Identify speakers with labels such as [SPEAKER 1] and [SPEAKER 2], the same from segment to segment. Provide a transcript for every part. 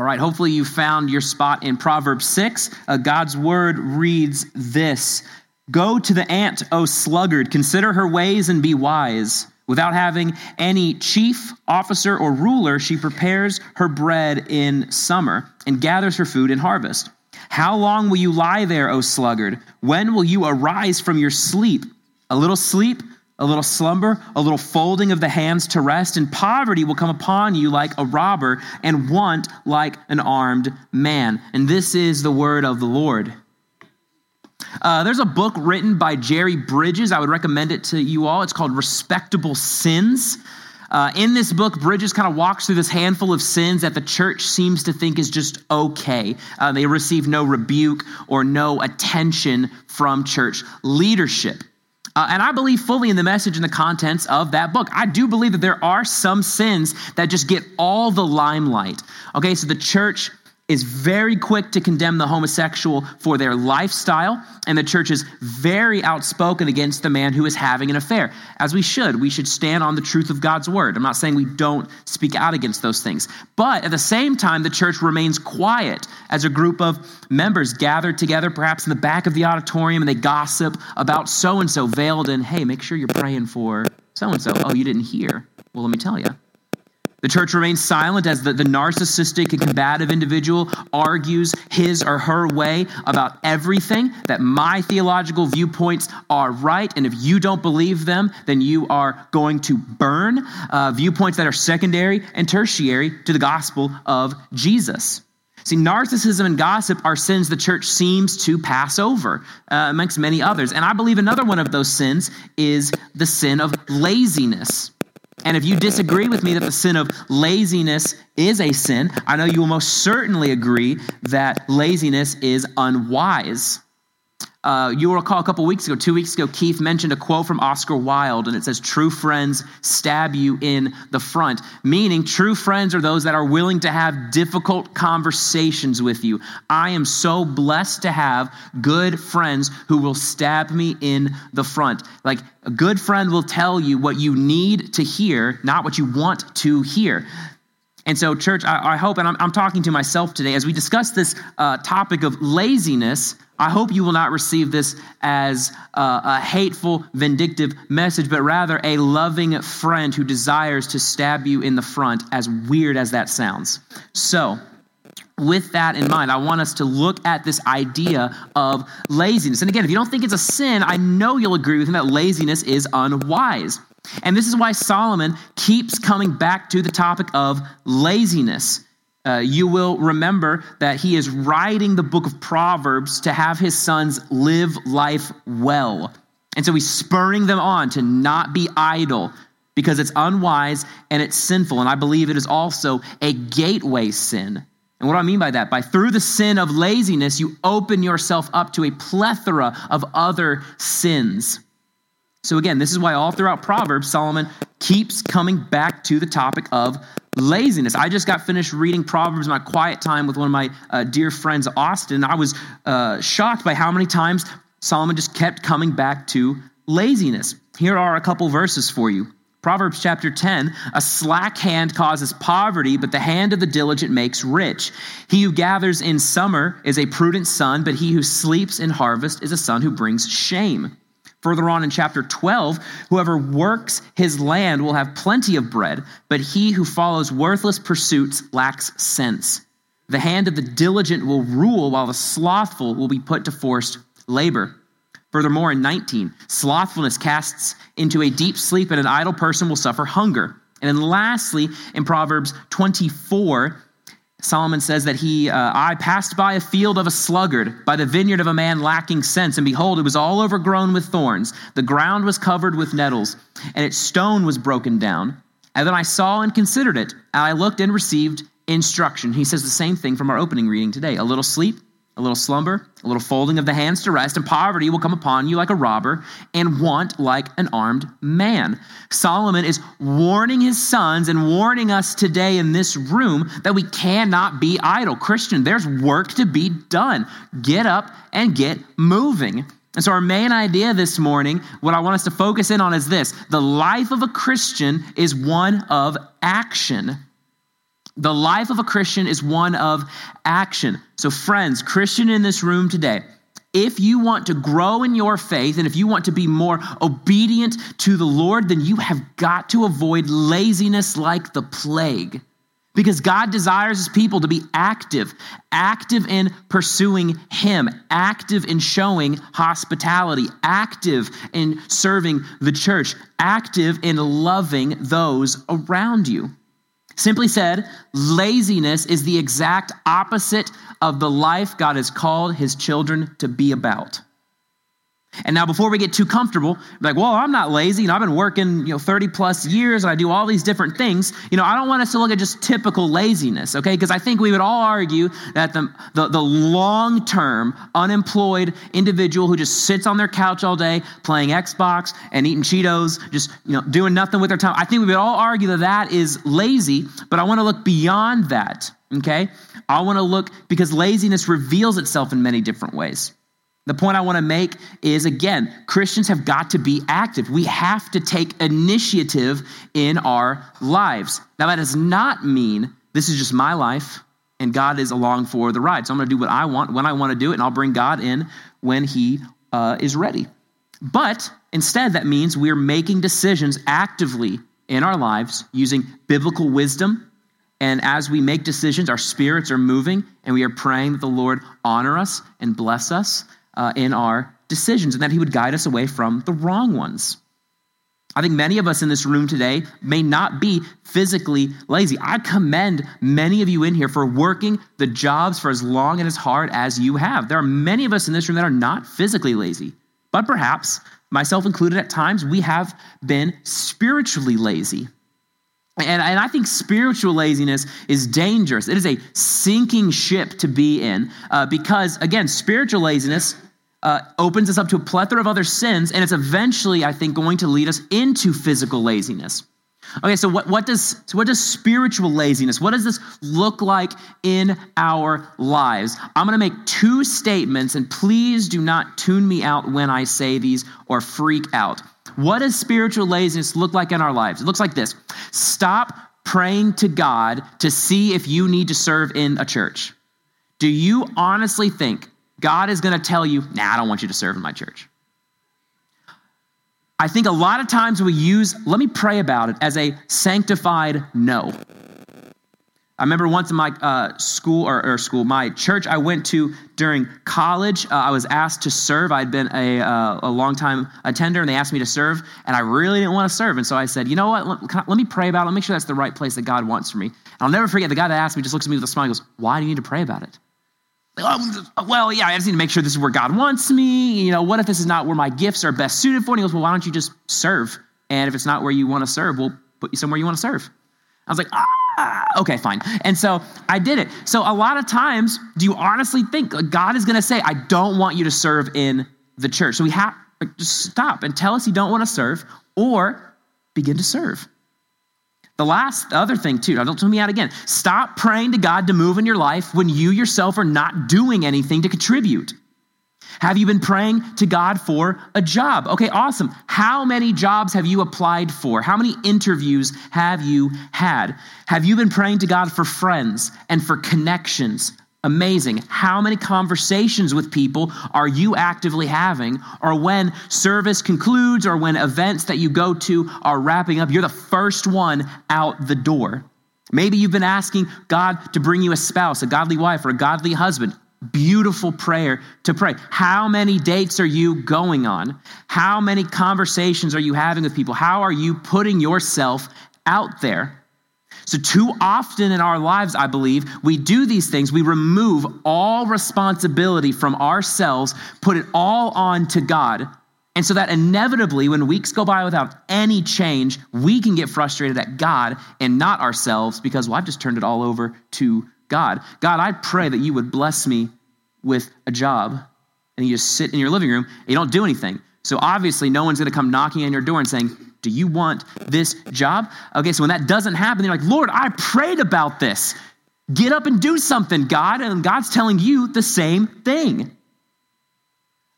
[SPEAKER 1] All right, hopefully you found your spot in Proverbs 6. Uh, God's word reads this Go to the ant, O sluggard, consider her ways and be wise. Without having any chief, officer, or ruler, she prepares her bread in summer and gathers her food in harvest. How long will you lie there, O sluggard? When will you arise from your sleep? A little sleep, a little slumber, a little folding of the hands to rest, and poverty will come upon you like a robber, and want like an armed man. And this is the word of the Lord. Uh, there's a book written by Jerry Bridges. I would recommend it to you all. It's called Respectable Sins. Uh, in this book, Bridges kind of walks through this handful of sins that the church seems to think is just okay. Uh, they receive no rebuke or no attention from church leadership. Uh, and I believe fully in the message and the contents of that book. I do believe that there are some sins that just get all the limelight. Okay, so the church is very quick to condemn the homosexual for their lifestyle, and the church is very outspoken against the man who is having an affair. As we should, we should stand on the truth of God's word. I'm not saying we don't speak out against those things, but at the same time, the church remains quiet as a group of members gathered together, perhaps in the back of the auditorium, and they gossip about so and so veiled in, hey, make sure you're praying for so and so. Oh, you didn't hear? Well, let me tell you. The church remains silent as the, the narcissistic and combative individual argues his or her way about everything, that my theological viewpoints are right, and if you don't believe them, then you are going to burn. Uh, viewpoints that are secondary and tertiary to the gospel of Jesus. See, narcissism and gossip are sins the church seems to pass over, uh, amongst many others. And I believe another one of those sins is the sin of laziness. And if you disagree with me that the sin of laziness is a sin, I know you will most certainly agree that laziness is unwise. Uh, you will recall a couple weeks ago, two weeks ago, Keith mentioned a quote from Oscar Wilde, and it says, True friends stab you in the front. Meaning, true friends are those that are willing to have difficult conversations with you. I am so blessed to have good friends who will stab me in the front. Like, a good friend will tell you what you need to hear, not what you want to hear. And so, church, I, I hope, and I'm, I'm, talking to myself today, as we discuss this uh, topic of laziness, I hope you will not receive this as a, a hateful, vindictive message, but rather a loving friend who desires to stab you in the front, as weird as that sounds. So, with that in mind, I want us to look at this idea of laziness. And again, if you don't think it's a sin, I know you'll agree with me that laziness is unwise. And this is why Solomon keeps coming back to the topic of laziness. Uh, you will remember that he is writing the book of Proverbs to have his sons live life well. And so he's spurring them on to not be idle because it's unwise and it's sinful. And I believe it is also a gateway sin. And what do I mean by that? By through the sin of laziness, you open yourself up to a plethora of other sins. So, again, this is why all throughout Proverbs, Solomon keeps coming back to the topic of laziness. I just got finished reading Proverbs in my quiet time with one of my uh, dear friends, Austin. I was uh, shocked by how many times Solomon just kept coming back to laziness. Here are a couple verses for you. Proverbs chapter 10 A slack hand causes poverty, but the hand of the diligent makes rich. He who gathers in summer is a prudent son, but he who sleeps in harvest is a son who brings shame. Further on in chapter 12, whoever works his land will have plenty of bread, but he who follows worthless pursuits lacks sense. The hand of the diligent will rule, while the slothful will be put to forced labor. Furthermore, in 19, slothfulness casts into a deep sleep, and an idle person will suffer hunger. And then lastly, in Proverbs 24, Solomon says that he, uh, I passed by a field of a sluggard, by the vineyard of a man lacking sense, and behold, it was all overgrown with thorns. The ground was covered with nettles, and its stone was broken down. And then I saw and considered it, and I looked and received instruction. He says the same thing from our opening reading today a little sleep, a little slumber, a little folding of the hands to rest, and poverty will come upon you like a robber, and want like an armed man. Solomon is warning his sons and warning us today in this room that we cannot be idle. Christian, there's work to be done. Get up and get moving. And so, our main idea this morning, what I want us to focus in on is this the life of a Christian is one of action. The life of a Christian is one of action. So, friends, Christian in this room today, if you want to grow in your faith and if you want to be more obedient to the Lord, then you have got to avoid laziness like the plague. Because God desires his people to be active, active in pursuing him, active in showing hospitality, active in serving the church, active in loving those around you. Simply said, laziness is the exact opposite of the life God has called his children to be about. And now, before we get too comfortable, like, well, I'm not lazy. You know, I've been working, you know, 30 plus years and I do all these different things. You know, I don't want us to look at just typical laziness, okay? Because I think we would all argue that the, the, the long term unemployed individual who just sits on their couch all day playing Xbox and eating Cheetos, just, you know, doing nothing with their time, I think we would all argue that that is lazy. But I want to look beyond that, okay? I want to look because laziness reveals itself in many different ways. The point I want to make is again, Christians have got to be active. We have to take initiative in our lives. Now, that does not mean this is just my life and God is along for the ride. So I'm going to do what I want when I want to do it, and I'll bring God in when He uh, is ready. But instead, that means we're making decisions actively in our lives using biblical wisdom. And as we make decisions, our spirits are moving, and we are praying that the Lord honor us and bless us uh, in our decisions and that He would guide us away from the wrong ones. I think many of us in this room today may not be physically lazy. I commend many of you in here for working the jobs for as long and as hard as you have. There are many of us in this room that are not physically lazy, but perhaps, myself included at times, we have been spiritually lazy. And, and I think spiritual laziness is dangerous. It is a sinking ship to be in uh, because, again, spiritual laziness uh, opens us up to a plethora of other sins, and it's eventually, I think, going to lead us into physical laziness. Okay, so what, what does so what does spiritual laziness? What does this look like in our lives? I'm going to make two statements, and please do not tune me out when I say these or freak out. What does spiritual laziness look like in our lives? It looks like this: Stop praying to God to see if you need to serve in a church. Do you honestly think God is going to tell you, nah, I don't want you to serve in my church. I think a lot of times we use, let me pray about it, as a sanctified no. I remember once in my uh, school, or, or, school, my church I went to during college, uh, I was asked to serve. I'd been a, uh, a long time attender, and they asked me to serve, and I really didn't want to serve. And so I said, you know what, let, let me pray about it. Let me make sure that's the right place that God wants for me. And I'll never forget the guy that asked me just looks at me with a smile and goes, why do you need to pray about it? oh, well, yeah, I just need to make sure this is where God wants me. You know, what if this is not where my gifts are best suited for? And he goes, well, why don't you just serve? And if it's not where you want to serve, we'll put you somewhere you want to serve. I was like, ah, Ah, okay, fine. And so I did it. So a lot of times, do you honestly think God is going to say, I don't want you to serve in the church? So we have to stop and tell us you don't want to serve or begin to serve. The last other thing, too, don't tell me out again. Stop praying to God to move in your life when you yourself are not doing anything to contribute. Have you been praying to God for a job? Okay, awesome. How many jobs have you applied for? How many interviews have you had? Have you been praying to God for friends and for connections Amazing. How many conversations with people are you actively having? Or when service concludes or when events that you go to are wrapping up, you're the first one out the door. Maybe you've been asking God to bring you a spouse, a godly wife, or a godly husband. Beautiful prayer to pray. How many dates are you going on? How many conversations are you having with people? How are you putting yourself out there? So, too often in our lives, I believe, we do these things. We remove all responsibility from ourselves, put it all on to God. And so that inevitably, when weeks go by without any change, we can get frustrated at God and not ourselves because, well, I've just turned it all over to God. God, I pray that you would bless me with a job. And you just sit in your living room and you don't do anything. So obviously, no one's going to come knocking on your door and saying, do you want this job? Okay, so when that doesn't happen, you're like, Lord, I prayed about this. Get up and do something, God. And God's telling you the same thing.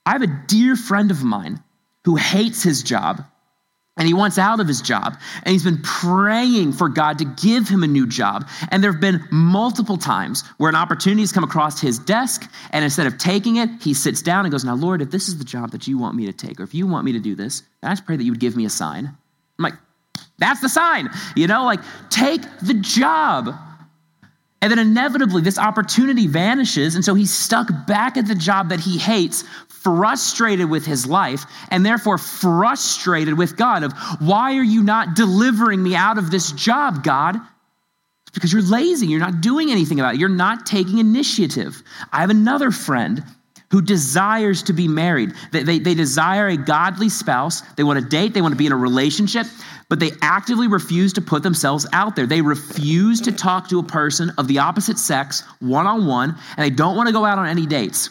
[SPEAKER 1] I have a dear friend of mine who hates his job, and he wants out of his job. And he's been praying for God to give him a new job. And there have been multiple times where an opportunity has come across his desk, and instead of taking it, he sits down and goes, Now, Lord, if this is the job that you want me to take, or if you want me to do this, then I just pray that you would give me a sign. I'm like, That's the sign. You know, like, take the job. And then inevitably, this opportunity vanishes. And so he's stuck back at the job that he hates, frustrated with his life, and therefore frustrated with God of, why are you not delivering me out of this job, God? It's because you're lazy. You're not doing anything about it. You're not taking initiative. I have another friend who desires to be married. They, they, they, desire a godly spouse. They want to date. They want to be in a relationship but they actively refuse to put themselves out there. They refuse to talk to a person of the opposite sex one on one, and they don't want to go out on any dates.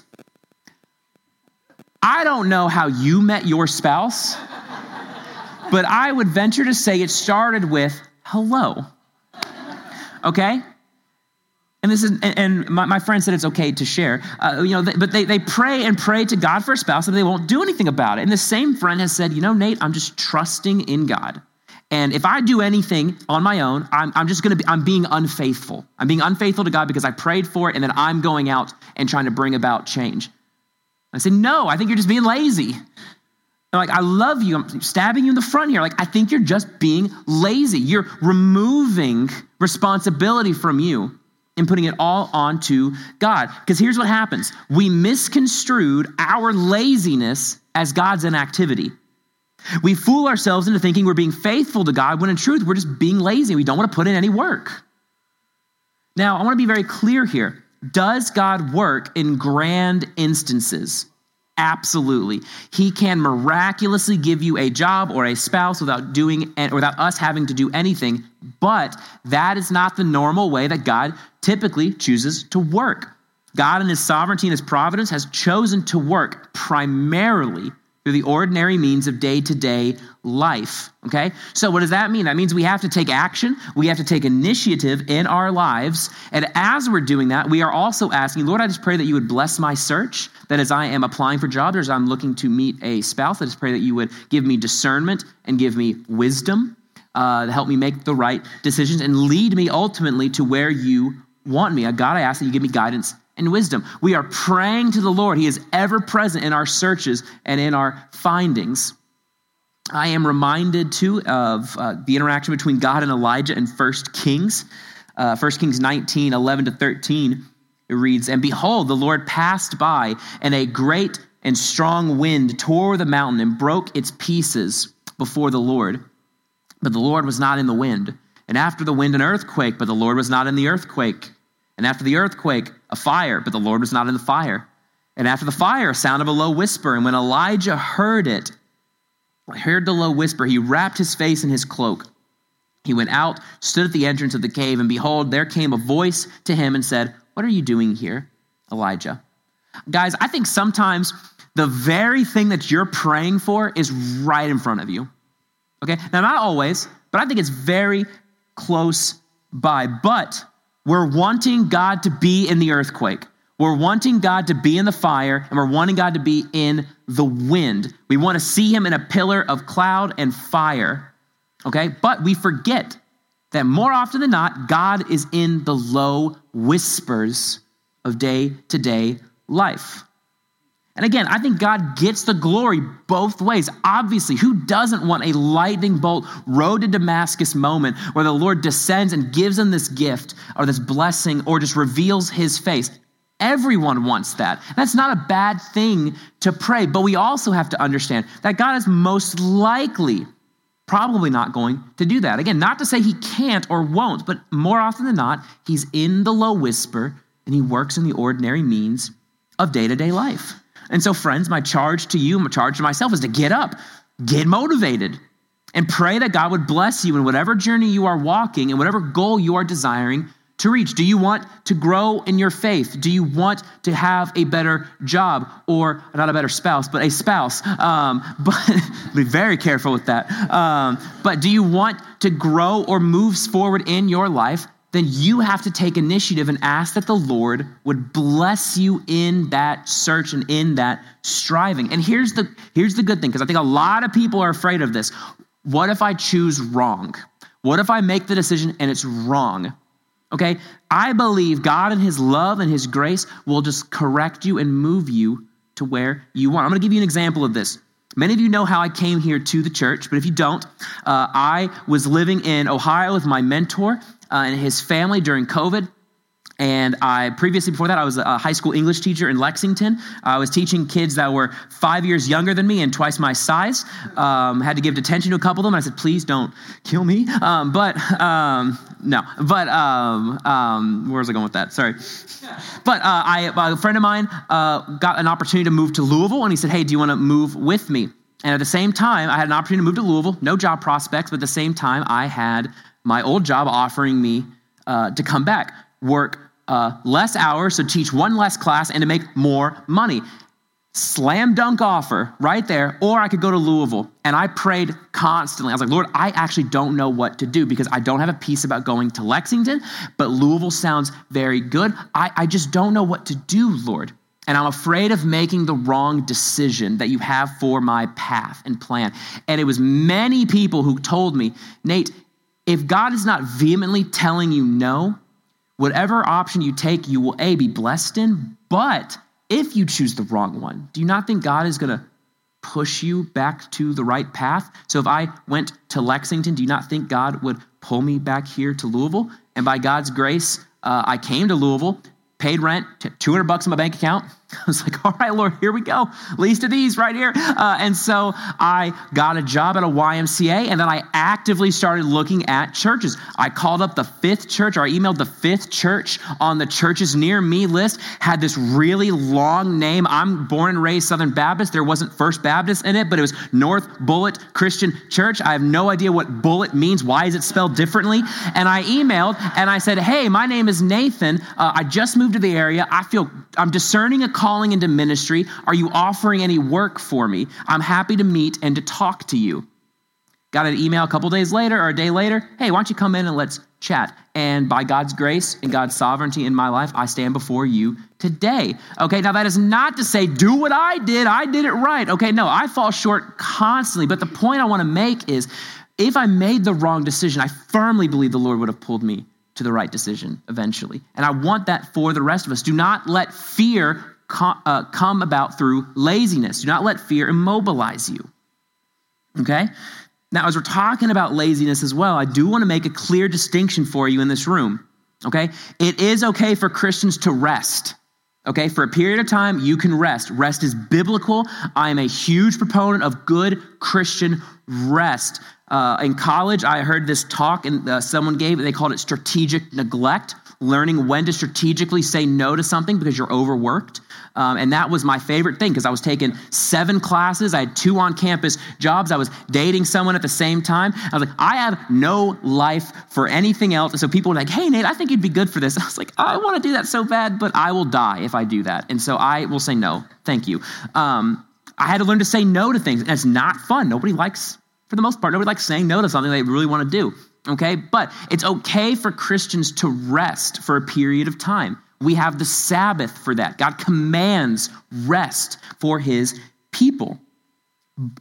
[SPEAKER 1] I don't know how you met your spouse, but I would venture to say it started with hello. Okay? And this is, and my, my friend said it's okay to share, uh, you know, but they, they pray and pray to God for a spouse and they won't do anything about it. And the same friend has said, you know, Nate, I'm just trusting in God. And if I do anything on my own, I'm, I'm just to be, I'm being unfaithful. I'm being unfaithful to God because I prayed for it and then I'm going out and trying to bring about change. I said, no, I think you're just being lazy. They're like, I love you. I'm stabbing you in the front here. Like, I think you're just being lazy. You're removing responsibility from you and putting it all onto God. Because here's what happens we misconstrued our laziness as God's inactivity. We fool ourselves into thinking we're being faithful to God when in truth we're just being lazy. We don't want to put in any work. Now, I want to be very clear here. Does God work in grand instances? Absolutely. He can miraculously give you a job or a spouse without doing without us having to do anything, but that is not the normal way that God typically chooses to work. God in his sovereignty and his providence has chosen to work primarily through the ordinary means of day to day life. Okay? So, what does that mean? That means we have to take action, we have to take initiative in our lives. And as we're doing that, we are also asking, Lord, I just pray that you would bless my search, that as I am applying for jobs, or as I'm looking to meet a spouse, I just pray that you would give me discernment and give me wisdom uh, to help me make the right decisions and lead me ultimately to where you want me. God, I ask that you give me guidance and wisdom. We are praying to the Lord. He is ever present in our searches and in our findings. I am reminded too of uh, the interaction between God and Elijah in 1 Kings. Uh, 1 Kings 19, 11 to 13, it reads, And behold, the Lord passed by, and a great and strong wind tore the mountain and broke its pieces before the Lord. But the Lord was not in the wind. And after the wind, an earthquake, but the Lord was not in the earthquake. And after the earthquake, a fire, but the Lord was not in the fire. And after the fire, a sound of a low whisper. And when Elijah heard it, heard the low whisper, he wrapped his face in his cloak. He went out, stood at the entrance of the cave, and behold, there came a voice to him and said, What are you doing here, Elijah? Guys, I think sometimes the very thing that you're praying for is right in front of you. Okay? Now, not always, but I think it's very close by. But we're wanting God to be in the earthquake. We're wanting God to be in the fire, and we're wanting God to be in the wind. We want to see him in a pillar of cloud and fire. Okay? But we forget that more often than not, God is in the low whispers of day to day life. And again, I think God gets the glory both ways. Obviously, who doesn't want a lightning bolt, road to Damascus moment where the Lord descends and gives them this gift or this blessing or just reveals his face? Everyone wants that. That's not a bad thing to pray, but we also have to understand that God is most likely probably not going to do that. Again, not to say he can't or won't, but more often than not, he's in the low whisper and he works in the ordinary means of day to day life. And so, friends, my charge to you, my charge to myself is to get up, get motivated, and pray that God would bless you in whatever journey you are walking and whatever goal you are desiring to reach. Do you want to grow in your faith? Do you want to have a better job or not a better spouse, but a spouse? Um, but be very careful with that. Um, but do you want to grow or move forward in your life? Then you have to take initiative and ask that the Lord would bless you in that search and in that striving. And here's the here's the good thing because I think a lot of people are afraid of this. What if I choose wrong? What if I make the decision and it's wrong? Okay, I believe God and His love and His grace will just correct you and move you to where you want. I'm going to give you an example of this. Many of you know how I came here to the church, but if you don't, uh, I was living in Ohio with my mentor uh, and his family during COVID. And I previously, before that, I was a high school English teacher in Lexington. I was teaching kids that were five years younger than me and twice my size. Um, had to give detention to a couple of them. I said, please don't kill me. Um, but um, no, but um, um, where was I going with that? Sorry. But uh, I, a friend of mine uh, got an opportunity to move to Louisville, and he said, hey, do you want to move with me? And at the same time, I had an opportunity to move to Louisville, no job prospects, but at the same time, I had my old job offering me uh, to come back, work uh, less hours, so teach one less class and to make more money. Slam dunk offer right there, or I could go to Louisville. And I prayed constantly. I was like, Lord, I actually don't know what to do because I don't have a peace about going to Lexington, but Louisville sounds very good. I, I just don't know what to do, Lord. And I'm afraid of making the wrong decision that you have for my path and plan. And it was many people who told me, Nate, if God is not vehemently telling you no, Whatever option you take, you will A, be blessed in, but if you choose the wrong one, do you not think God is going to push you back to the right path? So if I went to Lexington, do you not think God would pull me back here to Louisville? And by God's grace, uh, I came to Louisville, paid rent, 200 bucks in my bank account, I was like, all right, Lord, here we go. Least of these right here. Uh, and so I got a job at a YMCA, and then I actively started looking at churches. I called up the fifth church, or I emailed the fifth church on the churches near me list, had this really long name. I'm born and raised Southern Baptist. There wasn't First Baptist in it, but it was North Bullitt Christian Church. I have no idea what bullet means. Why is it spelled differently? And I emailed and I said, hey, my name is Nathan. Uh, I just moved to the area. I feel I'm discerning a calling into ministry? Are you offering any work for me? I'm happy to meet and to talk to you. Got an email a couple days later or a day later. Hey, why don't you come in and let's chat? And by God's grace and God's sovereignty in my life, I stand before you today. Okay, now that is not to say do what I did, I did it right. Okay, no, I fall short constantly. But the point I want to make is if I made the wrong decision, I firmly believe the Lord would have pulled me to the right decision eventually. And I want that for the rest of us. Do not let fear Uh, come about through laziness. Do not let fear immobilize you. Okay? Now, as we're talking about laziness as well, I do want to make a clear distinction for you in this room. Okay? It is okay for Christians to rest. Okay? For a period of time, you can rest. Rest is biblical. I am a huge proponent of good Christian rest. Uh, in college, I heard this talk and uh, someone gave it, they called it strategic neglect, learning when to strategically say no to something because you're overworked. Um, and that was my favorite thing because I was taking seven classes. I had two on campus jobs. I was dating someone at the same time. I was like, I have no life for anything else. And so people were like, hey, Nate, I think you'd be good for this. I was like, I want to do that so bad, but I will die if I do that. And so I will say no. Thank you. Um, I had to learn to say no to things. And it's not fun. Nobody likes for the most part, nobody likes saying no to something they really want to do. Okay? But it's okay for Christians to rest for a period of time. We have the Sabbath for that. God commands rest for his people.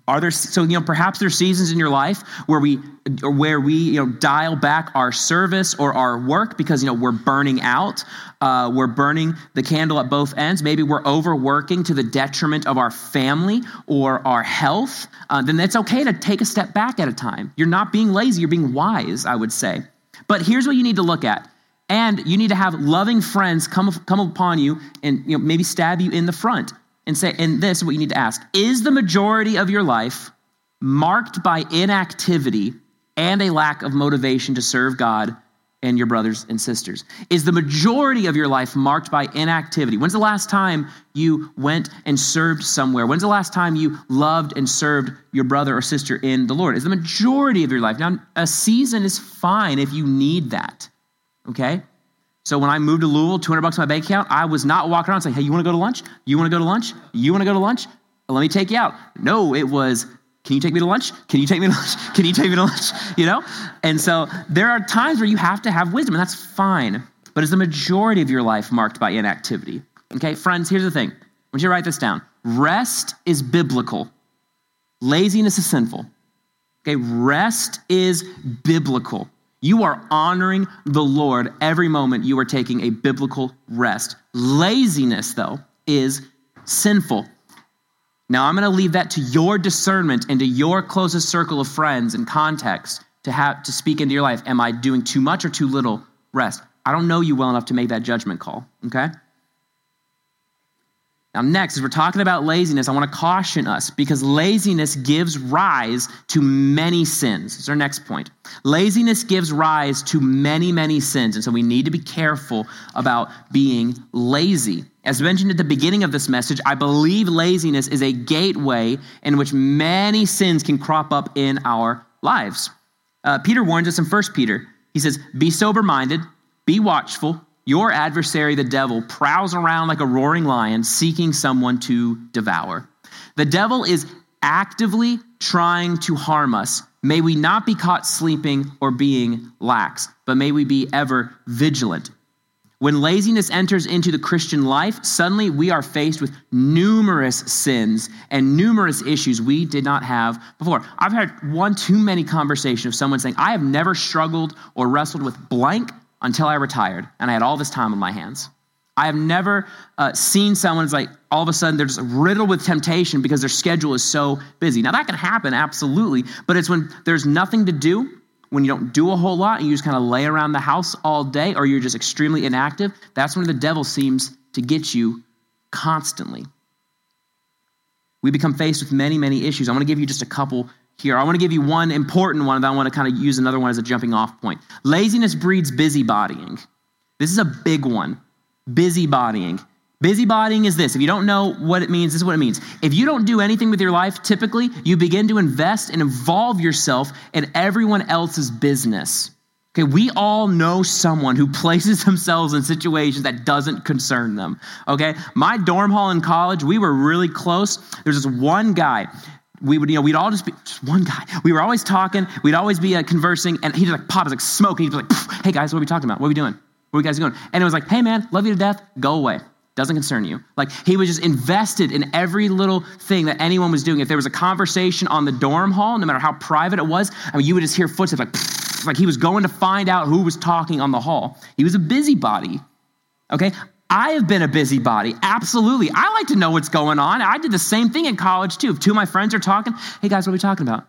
[SPEAKER 1] Are there so you know perhaps there's seasons in your life where we or where we you know dial back our service or our work because you know we're burning out, uh, we're burning the candle at both ends. Maybe we're overworking to the detriment of our family or our health. Uh, then it's okay to take a step back at a time. You're not being lazy. You're being wise, I would say. But here's what you need to look at. And you need to have loving friends come, come upon you and you know, maybe stab you in the front and say, and this is what you need to ask Is the majority of your life marked by inactivity and a lack of motivation to serve God and your brothers and sisters? Is the majority of your life marked by inactivity? When's the last time you went and served somewhere? When's the last time you loved and served your brother or sister in the Lord? Is the majority of your life? Now, a season is fine if you need that, okay? So when I moved to Louisville, 200 bucks in my bank account, I was not walking around saying, hey, you want to go to lunch? You want to go to lunch? You want to go to lunch? Let me take you out. No, it was, can you take me to lunch? Can you take me to lunch? Can you take me to lunch? You know? And so there are times where you have to have wisdom, and that's fine. But is the majority of your life marked by inactivity? Okay, friends, here's the thing. I want you to write this down. Rest is biblical. Laziness is sinful. Okay, rest is biblical. You are honoring the Lord every moment you are taking a biblical rest. Laziness, though, is sinful. Now, I'm going to leave that to your discernment and to your closest circle of friends and context to have to speak into your life. Am I doing too much or too little rest? I don't know you well enough to make that judgment call, okay? Now, next, as we're talking about laziness, I want to caution us because laziness gives rise to many sins. That's our next point. Laziness gives rise to many, many sins. And so we need to be careful about being lazy. As mentioned at the beginning of this message, I believe laziness is a gateway in which many sins can crop up in our lives. Uh, Peter warns us in 1 Peter. He says, Be sober minded, be watchful. Your adversary, the devil, prowls around like a roaring lion seeking someone to devour. The devil is actively trying to harm us. May we not be caught sleeping or being lax, but may we be ever vigilant. When laziness enters into the Christian life, suddenly we are faced with numerous sins and numerous issues we did not have before. I've had one too many conversation of someone saying, I have never struggled or wrestled with blank until I retired and I had all this time on my hands. I have never uh, seen someone's like all of a sudden they're just riddled with temptation because their schedule is so busy. Now that can happen, absolutely, but it's when there's nothing to do, when you don't do a whole lot and you just kind of lay around the house all day or you're just extremely inactive. That's when the devil seems to get you constantly. We become faced with many, many issues. I want to give you just a couple here. I want to give you one important one, and I want to kind of use another one as a jumping off point. Laziness breeds busybodying. This is a big one. Busybodying. Busybodying is this. If you don't know what it means, this is what it means. If you don't do anything with your life, typically you begin to invest and involve yourself in everyone else's business. Okay, we all know someone who places themselves in situations that doesn't concern them. Okay, my dorm hall in college, we were really close. There's this one guy we would, you know, we'd all just be just one guy. We were always talking. We'd always be uh, conversing, and he'd like pop, like smoke, and he'd be like, "Hey guys, what are we talking about? What are we doing? What are you guys doing?" And it was like, "Hey man, love you to death. Go away. Doesn't concern you." Like he was just invested in every little thing that anyone was doing. If there was a conversation on the dorm hall, no matter how private it was, I mean, you would just hear footsteps like, like he was going to find out who was talking on the hall. He was a busybody. Okay, I have been a busybody. Absolutely. I like to know what's going on. I did the same thing in college too. If two of my friends are talking, hey guys, what are we talking about?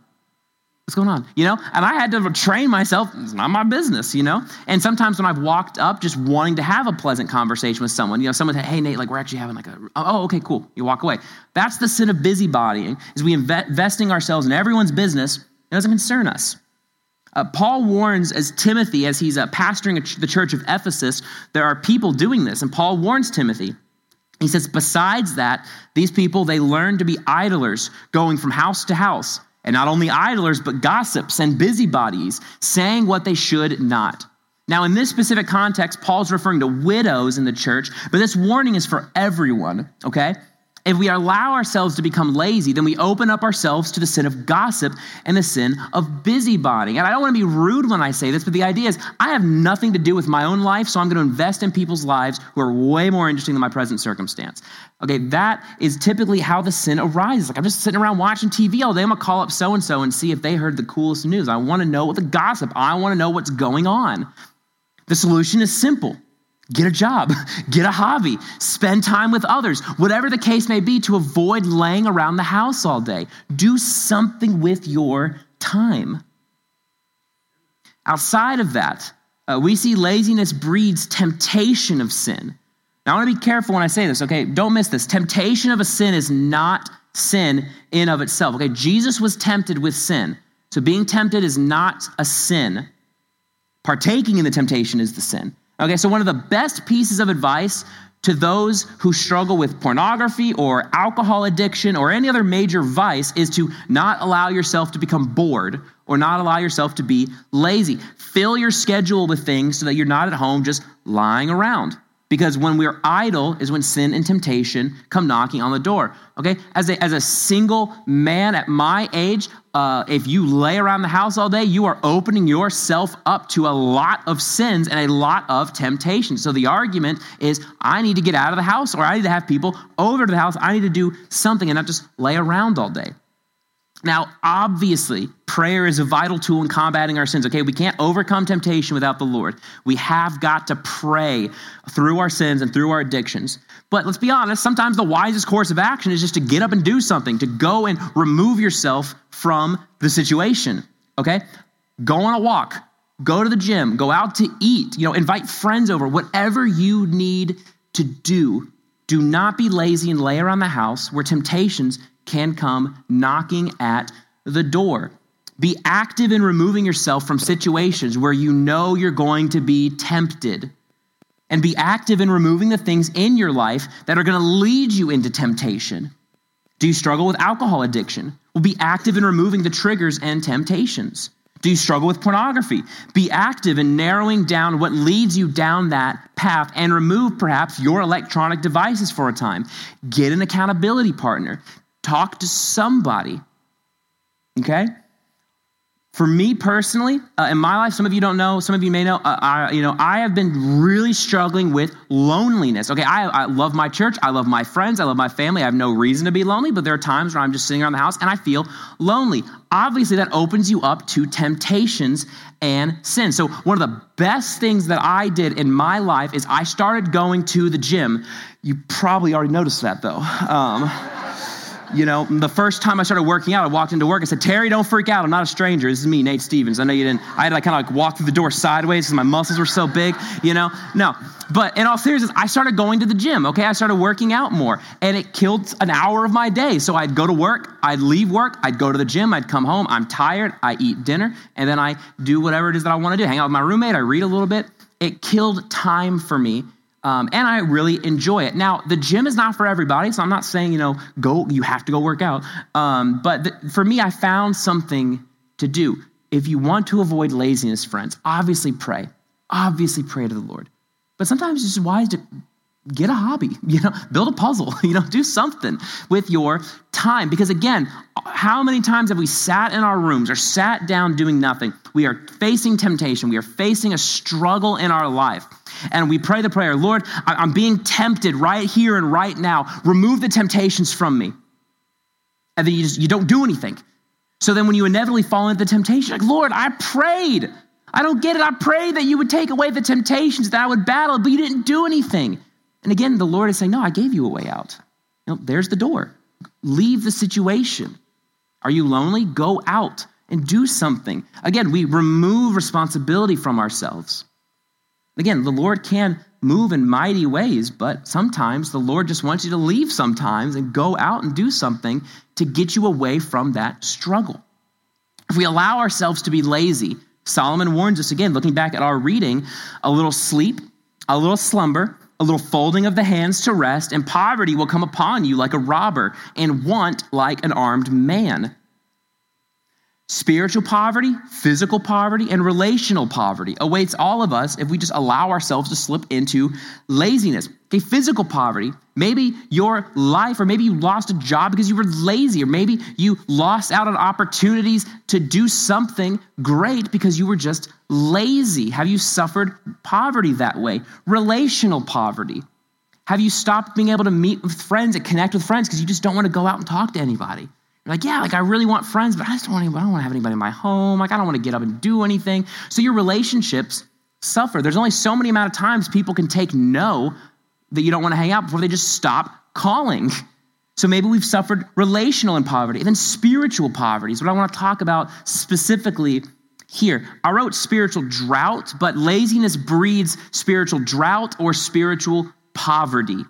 [SPEAKER 1] What's going on? You know? And I had to train myself. It's not my business, you know? And sometimes when I've walked up just wanting to have a pleasant conversation with someone, you know, someone said, hey Nate, like we're actually having like a, oh, okay, cool. You walk away. That's the sin of busybodying, is we investing ourselves in everyone's business. It doesn't concern us. Uh, Paul warns as Timothy, as he's uh, pastoring ch- the church of Ephesus, there are people doing this. And Paul warns Timothy. He says, besides that, these people, they learn to be idlers, going from house to house. And not only idlers, but gossips and busybodies, saying what they should not. Now, in this specific context, Paul's referring to widows in the church, but this warning is for everyone, okay? If we allow ourselves to become lazy, then we open up ourselves to the sin of gossip and the sin of busybody. And I don't want to be rude when I say this, but the idea is I have nothing to do with my own life, so I'm going to invest in people's lives who are way more interesting than my present circumstance. Okay, that is typically how the sin arises. Like I'm just sitting around watching TV all day. I'm going to call up so and so and see if they heard the coolest news. I want to know what the gossip, I want to know what's going on. The solution is simple Get a job, get a hobby, spend time with others, whatever the case may be, to avoid laying around the house all day. Do something with your time. Outside of that, uh, we see laziness breeds temptation of sin. Now, I want to be careful when I say this, okay? Don't miss this. Temptation of a sin is not sin in of itself, okay? Jesus was tempted with sin. So being tempted is not a sin. Partaking in the temptation is the sin. Okay, so one of the best pieces of advice to those who struggle with pornography or alcohol addiction or any other major vice is to not allow yourself to become bored or not allow yourself to be lazy. Fill your schedule with things so that you're not at home just lying around. Because when we're idle is when sin and temptation come knocking on the door. Okay? As a, as a single man at my age, uh, if you lay around the house all day, you are opening yourself up to a lot of sins and a lot of temptation. So the argument is I need to get out of the house or I need to have people over to the house. I need to do something and not just lay around all day. Now, obviously, prayer is a vital tool in combating our sins. Okay, we can't overcome temptation without the Lord. We have got to pray through our sins and through our addictions. But let's be honest, sometimes the wisest course of action is just to get up and do something, to go and remove yourself from the situation. Okay? Go on a walk, go to the gym, go out to eat, you know, invite friends over, whatever you need to do. Do not be lazy and lay around the house where temptations can come knocking at the door. Be active in removing yourself from situations where you know you're going to be tempted. And be active in removing the things in your life that are going to lead you into temptation. Do you struggle with alcohol addiction? Well, be active in removing the triggers and temptations. Do you struggle with pornography? Be active in narrowing down what leads you down that path and remove perhaps your electronic devices for a time. Get an accountability partner. Talk to somebody. Okay? For me personally, uh, in my life, some of you don't know, some of you may know, uh, I, you know, I have been really struggling with loneliness. Okay, I, I love my church, I love my friends, I love my family. I have no reason to be lonely, but there are times where I'm just sitting around the house and I feel lonely. Obviously, that opens you up to temptations and sin. So, one of the best things that I did in my life is I started going to the gym. You probably already noticed that though. Um, you know, the first time I started working out, I walked into work. I said, Terry, don't freak out. I'm not a stranger. This is me, Nate Stevens. I know you didn't. I had to like, kind of like walk through the door sideways because my muscles were so big, you know? No. But in all seriousness, I started going to the gym, okay? I started working out more, and it killed an hour of my day. So I'd go to work, I'd leave work, I'd go to the gym, I'd come home, I'm tired, I eat dinner, and then I do whatever it is that I want to do. Hang out with my roommate, I read a little bit. It killed time for me um, and I really enjoy it. Now, the gym is not for everybody, so I'm not saying, you know, go, you have to go work out. Um, but the, for me, I found something to do. If you want to avoid laziness, friends, obviously pray. Obviously pray to the Lord. But sometimes it's wise to get a hobby, you know, build a puzzle, you know, do something with your time. Because again, how many times have we sat in our rooms or sat down doing nothing? We are facing temptation, we are facing a struggle in our life. And we pray the prayer, Lord, I'm being tempted right here and right now. Remove the temptations from me. And then you just you don't do anything. So then when you inevitably fall into the temptation, like, Lord, I prayed. I don't get it. I prayed that you would take away the temptations, that I would battle, but you didn't do anything. And again, the Lord is saying, No, I gave you a way out. You know, there's the door. Leave the situation. Are you lonely? Go out and do something. Again, we remove responsibility from ourselves. Again, the Lord can move in mighty ways, but sometimes the Lord just wants you to leave sometimes and go out and do something to get you away from that struggle. If we allow ourselves to be lazy, Solomon warns us again, looking back at our reading, a little sleep, a little slumber, a little folding of the hands to rest, and poverty will come upon you like a robber, and want like an armed man. Spiritual poverty, physical poverty, and relational poverty awaits all of us if we just allow ourselves to slip into laziness. Okay, physical poverty, maybe your life, or maybe you lost a job because you were lazy, or maybe you lost out on opportunities to do something great because you were just lazy. Have you suffered poverty that way? Relational poverty. Have you stopped being able to meet with friends and connect with friends because you just don't want to go out and talk to anybody? Like, yeah, like I really want friends, but I just don't want, anybody, I don't want to have anybody in my home. Like I don't want to get up and do anything. So your relationships suffer. There's only so many amount of times people can take no that you don't want to hang out before they just stop calling. So maybe we've suffered relational poverty. And then spiritual poverty is what I want to talk about specifically here. I wrote spiritual drought, but laziness breeds spiritual drought or spiritual poverty.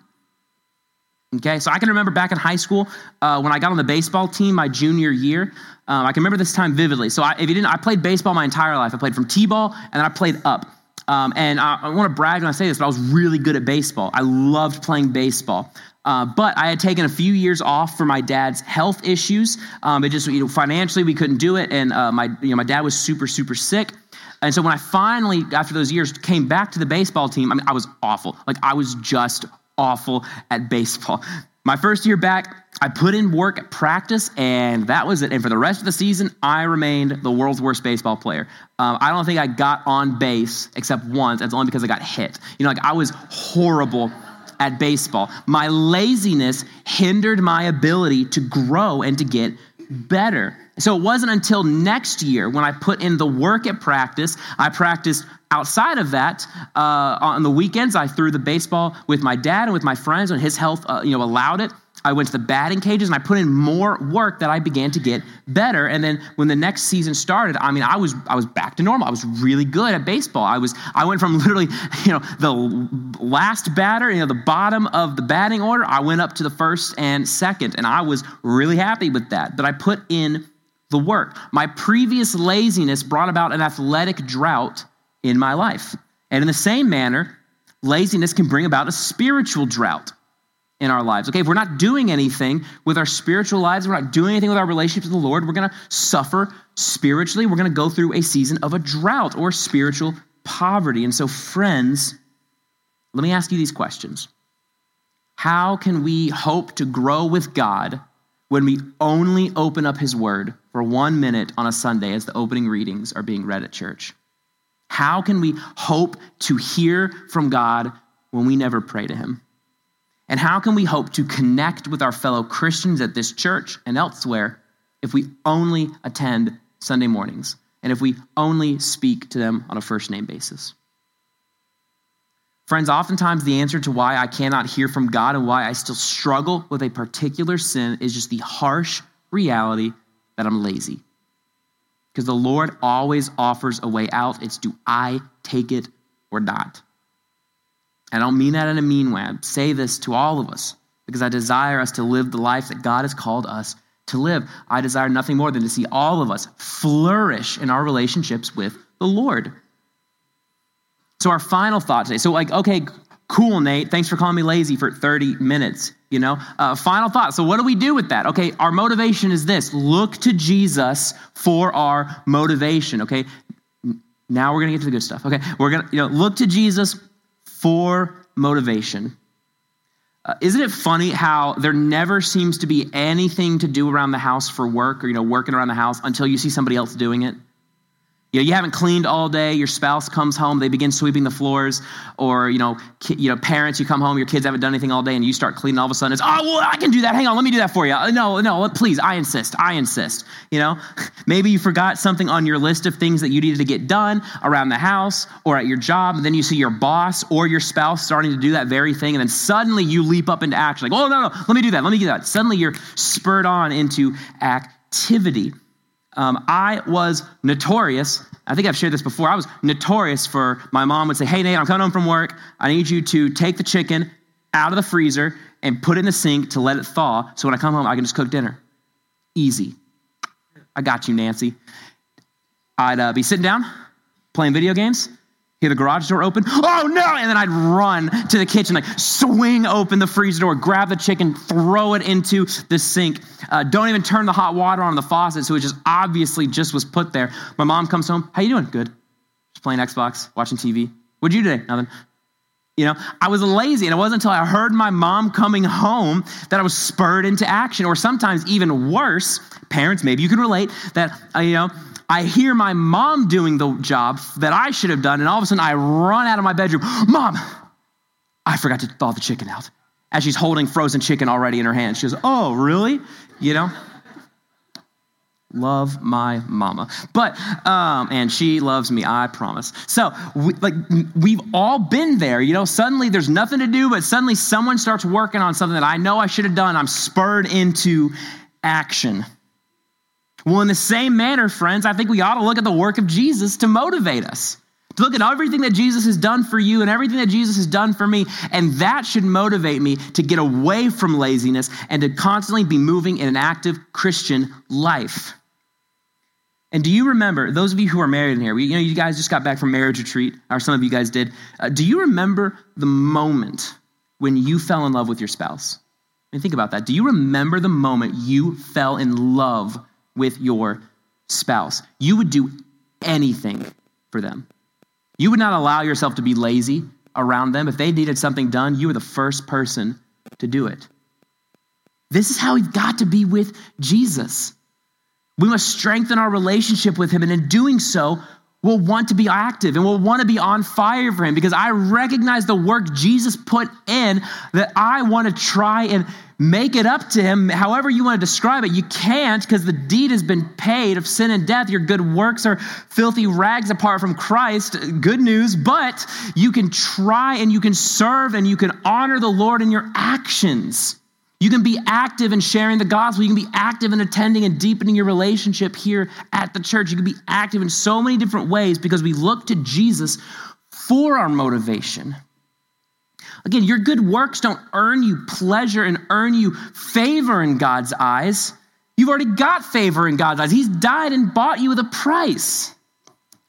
[SPEAKER 1] Okay, so I can remember back in high school uh, when I got on the baseball team my junior year. Um, I can remember this time vividly. So I, if you didn't, I played baseball my entire life. I played from t-ball and then I played up. Um, and I, I want to brag when I say this, but I was really good at baseball. I loved playing baseball. Uh, but I had taken a few years off for my dad's health issues. Um, it just you know financially we couldn't do it, and uh, my you know my dad was super super sick. And so when I finally, after those years, came back to the baseball team, I mean, I was awful. Like I was just awful at baseball. My first year back, I put in work at practice, and that was it. And for the rest of the season, I remained the world's worst baseball player. Um, I don't think I got on base except once. That's only because I got hit. You know, like I was horrible at baseball. My laziness hindered my ability to grow and to get better. So it wasn't until next year when I put in the work at practice. I practiced outside of that. Uh, on the weekends, I threw the baseball with my dad and with my friends when his health, uh, you know, allowed it. I went to the batting cages and I put in more work that I began to get better. And then when the next season started, I mean, I was I was back to normal. I was really good at baseball. I was I went from literally, you know, the last batter, you know, the bottom of the batting order, I went up to the first and second, and I was really happy with that. But I put in the work. My previous laziness brought about an athletic drought in my life. And in the same manner, laziness can bring about a spiritual drought in our lives. Okay, if we're not doing anything with our spiritual lives, we're not doing anything with our relationship with the Lord, we're going to suffer spiritually. We're going to go through a season of a drought or spiritual poverty. And so, friends, let me ask you these questions. How can we hope to grow with God when we only open up His Word for one minute on a Sunday as the opening readings are being read at church? How can we hope to hear from God when we never pray to Him? And how can we hope to connect with our fellow Christians at this church and elsewhere if we only attend Sunday mornings and if we only speak to them on a first name basis? Friends, oftentimes the answer to why I cannot hear from God and why I still struggle with a particular sin is just the harsh reality that I'm lazy. Because the Lord always offers a way out. It's do I take it or not? I don't mean that in a mean way. I say this to all of us because I desire us to live the life that God has called us to live. I desire nothing more than to see all of us flourish in our relationships with the Lord. So, our final thought today. So, like, okay, cool, Nate. Thanks for calling me lazy for 30 minutes. You know, uh, final thought. So, what do we do with that? Okay, our motivation is this look to Jesus for our motivation. Okay, now we're going to get to the good stuff. Okay, we're going to, you know, look to Jesus for motivation. Uh, isn't it funny how there never seems to be anything to do around the house for work or, you know, working around the house until you see somebody else doing it? You know, you haven't cleaned all day. Your spouse comes home, they begin sweeping the floors, or you know, ki- you know, parents, you come home, your kids haven't done anything all day, and you start cleaning. All of a sudden, it's oh, well, I can do that. Hang on, let me do that for you. Uh, no, no, please, I insist. I insist. You know, maybe you forgot something on your list of things that you needed to get done around the house or at your job, and then you see your boss or your spouse starting to do that very thing, and then suddenly you leap up into action, like, oh no, no, let me do that. Let me do that. Suddenly you're spurred on into activity. Um, I was notorious. I think I've shared this before. I was notorious for my mom would say, Hey, Nate, I'm coming home from work. I need you to take the chicken out of the freezer and put it in the sink to let it thaw. So when I come home, I can just cook dinner. Easy. I got you, Nancy. I'd uh, be sitting down playing video games hear the garage door open. Oh no! And then I'd run to the kitchen, like swing open the freezer door, grab the chicken, throw it into the sink. Uh, don't even turn the hot water on the faucet, so it just obviously just was put there. My mom comes home. How you doing? Good. Just playing Xbox, watching TV. What'd you do today? Nothing. You know, I was lazy, and it wasn't until I heard my mom coming home that I was spurred into action. Or sometimes even worse, parents, maybe you can relate, that, uh, you know, I hear my mom doing the job that I should have done, and all of a sudden I run out of my bedroom. Mom, I forgot to thaw the chicken out. As she's holding frozen chicken already in her hand. She goes, Oh, really? You know? Love my mama. But, um, and she loves me, I promise. So, we, like, we've all been there. You know, suddenly there's nothing to do, but suddenly someone starts working on something that I know I should have done. I'm spurred into action. Well, in the same manner, friends, I think we ought to look at the work of Jesus to motivate us. To look at everything that Jesus has done for you and everything that Jesus has done for me. And that should motivate me to get away from laziness and to constantly be moving in an active Christian life. And do you remember, those of you who are married in here, you know, you guys just got back from marriage retreat, or some of you guys did. Uh, do you remember the moment when you fell in love with your spouse? I mean, think about that. Do you remember the moment you fell in love with your spouse. You would do anything for them. You would not allow yourself to be lazy around them. If they needed something done, you were the first person to do it. This is how we've got to be with Jesus. We must strengthen our relationship with him, and in doing so, we'll want to be active and we'll want to be on fire for him because I recognize the work Jesus put in that I want to try and make it up to him. However, you want to describe it, you can't because the deed has been paid of sin and death. Your good works are filthy rags apart from Christ. Good news, but you can try and you can serve and you can honor the Lord in your actions. You can be active in sharing the gospel. You can be active in attending and deepening your relationship here at the church. You can be active in so many different ways because we look to Jesus for our motivation. Again, your good works don't earn you pleasure and earn you favor in God's eyes. You've already got favor in God's eyes. He's died and bought you with a price.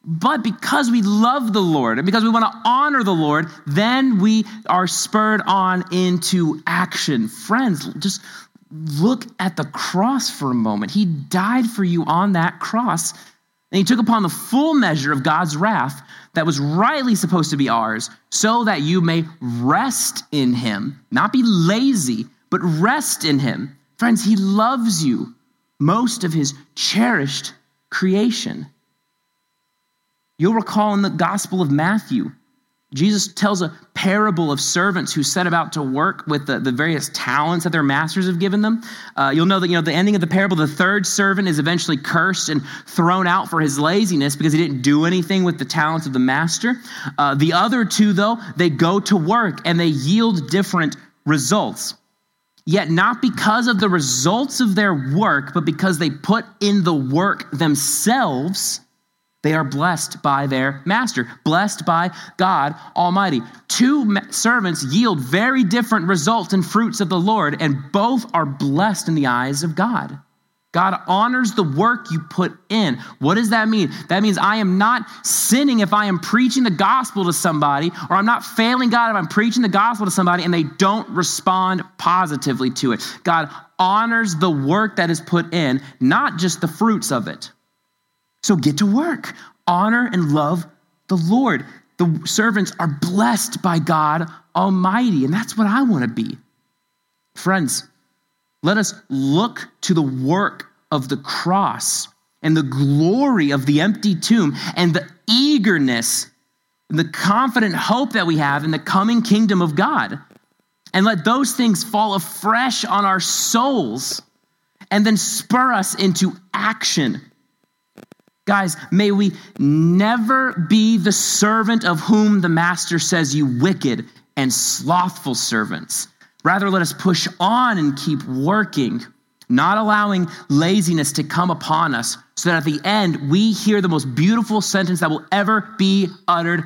[SPEAKER 1] But because we love the Lord and because we want to honor the Lord, then we are spurred on into action. Friends, just look at the cross for a moment. He died for you on that cross, and He took upon the full measure of God's wrath that was rightly supposed to be ours, so that you may rest in him, not be lazy, but rest in him. Friends, he loves you, most of his cherished creation. You'll recall in the Gospel of Matthew, Jesus tells a parable of servants who set about to work with the, the various talents that their masters have given them. Uh, you'll know that you know the ending of the parable. The third servant is eventually cursed and thrown out for his laziness because he didn't do anything with the talents of the master. Uh, the other two, though, they go to work and they yield different results. Yet not because of the results of their work, but because they put in the work themselves they are blessed by their master, blessed by God Almighty. Two servants yield very different results and fruits of the Lord, and both are blessed in the eyes of God. God honors the work you put in. What does that mean? That means I am not sinning if I am preaching the gospel to somebody, or I'm not failing God if I'm preaching the gospel to somebody and they don't respond positively to it. God honors the work that is put in, not just the fruits of it. So get to work. Honor and love the Lord. The servants are blessed by God Almighty, and that's what I want to be. Friends, let us look to the work of the cross and the glory of the empty tomb and the eagerness and the confident hope that we have in the coming kingdom of God. And let those things fall afresh on our souls and then spur us into action Guys, may we never be the servant of whom the master says, You wicked and slothful servants. Rather, let us push on and keep working, not allowing laziness to come upon us, so that at the end we hear the most beautiful sentence that will ever be uttered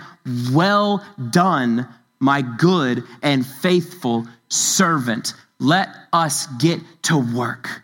[SPEAKER 1] Well done, my good and faithful servant. Let us get to work.